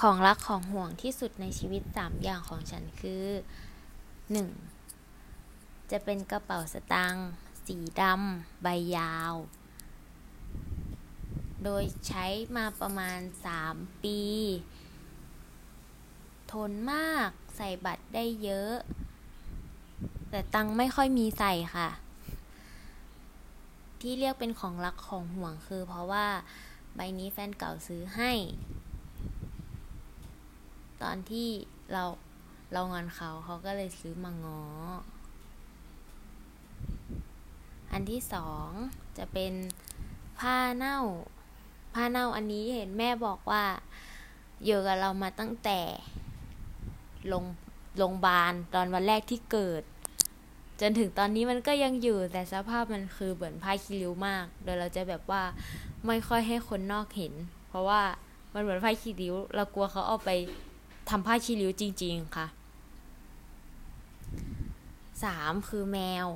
ของรักของห่วงที่สุดในชีวิตสามอย่างของฉันคือหนึ่งจะเป็นกระเป๋าสตางค์สีดำใบยาว โดยใช้มาประมาณสามปี ทนมากใส่บัตรได้เยอะ แต่ตังไม่ค่อยมีใส่ค่ะ ที่เรียกเป็นของรักของห่วงคือเพราะว่าใบนี้แฟนเก่าซื้อให้ ตอนที่เราเรางอนเขาเขาก็เลยซื้อมางอ อันที่สองจะเป็นผ้าเน่า ผ้าเน่าอันนี้เห็นแม่บอกว่าอยู่กับเรามาตั้งแต่ลงโรงพยาบาลตอนวันแรกที่เกิด จนถึงตอนนี้มันก็ยังอยู่แต่สภาพมันคือเหมือนผ้าคีริ้วมาก โดยเราจะแบบว่าไม่ค่อยให้คนนอกเห็น เพราะว่ามันเหมือนผ้าคีริ้ว เรากลัวเขาเอาไป ทำผ้าคีริ้วจริง ๆ ค่ะสามคือแมว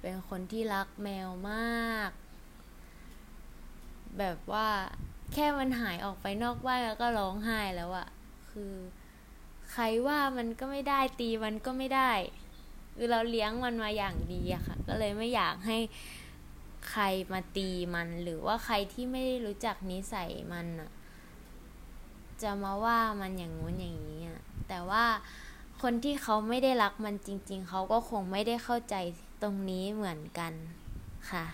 เป็นคนที่รักแมวมาก แบบว่าแค่มันหายออกไปนอกบ้านแล้วก็ร้องไห้แล้วอะคือ ใครว่ามันก็ไม่ได้ตีมันก็ไม่ได้ คือเราเลี้ยงมันมาอย่างดีอะค่ะ ก็เลยไม่อยากให้ใครมาตีมัน หรือว่าใครที่ไม่รู้จักนิสัยมันอะ จะมาว่ามันอย่างงู้นอย่างนี้แต่ว่าคนที่เขาไม่ได้รักมันจริง ๆ เขาก็คงไม่ได้เข้าใจตรงนี้เหมือนกันค่ะ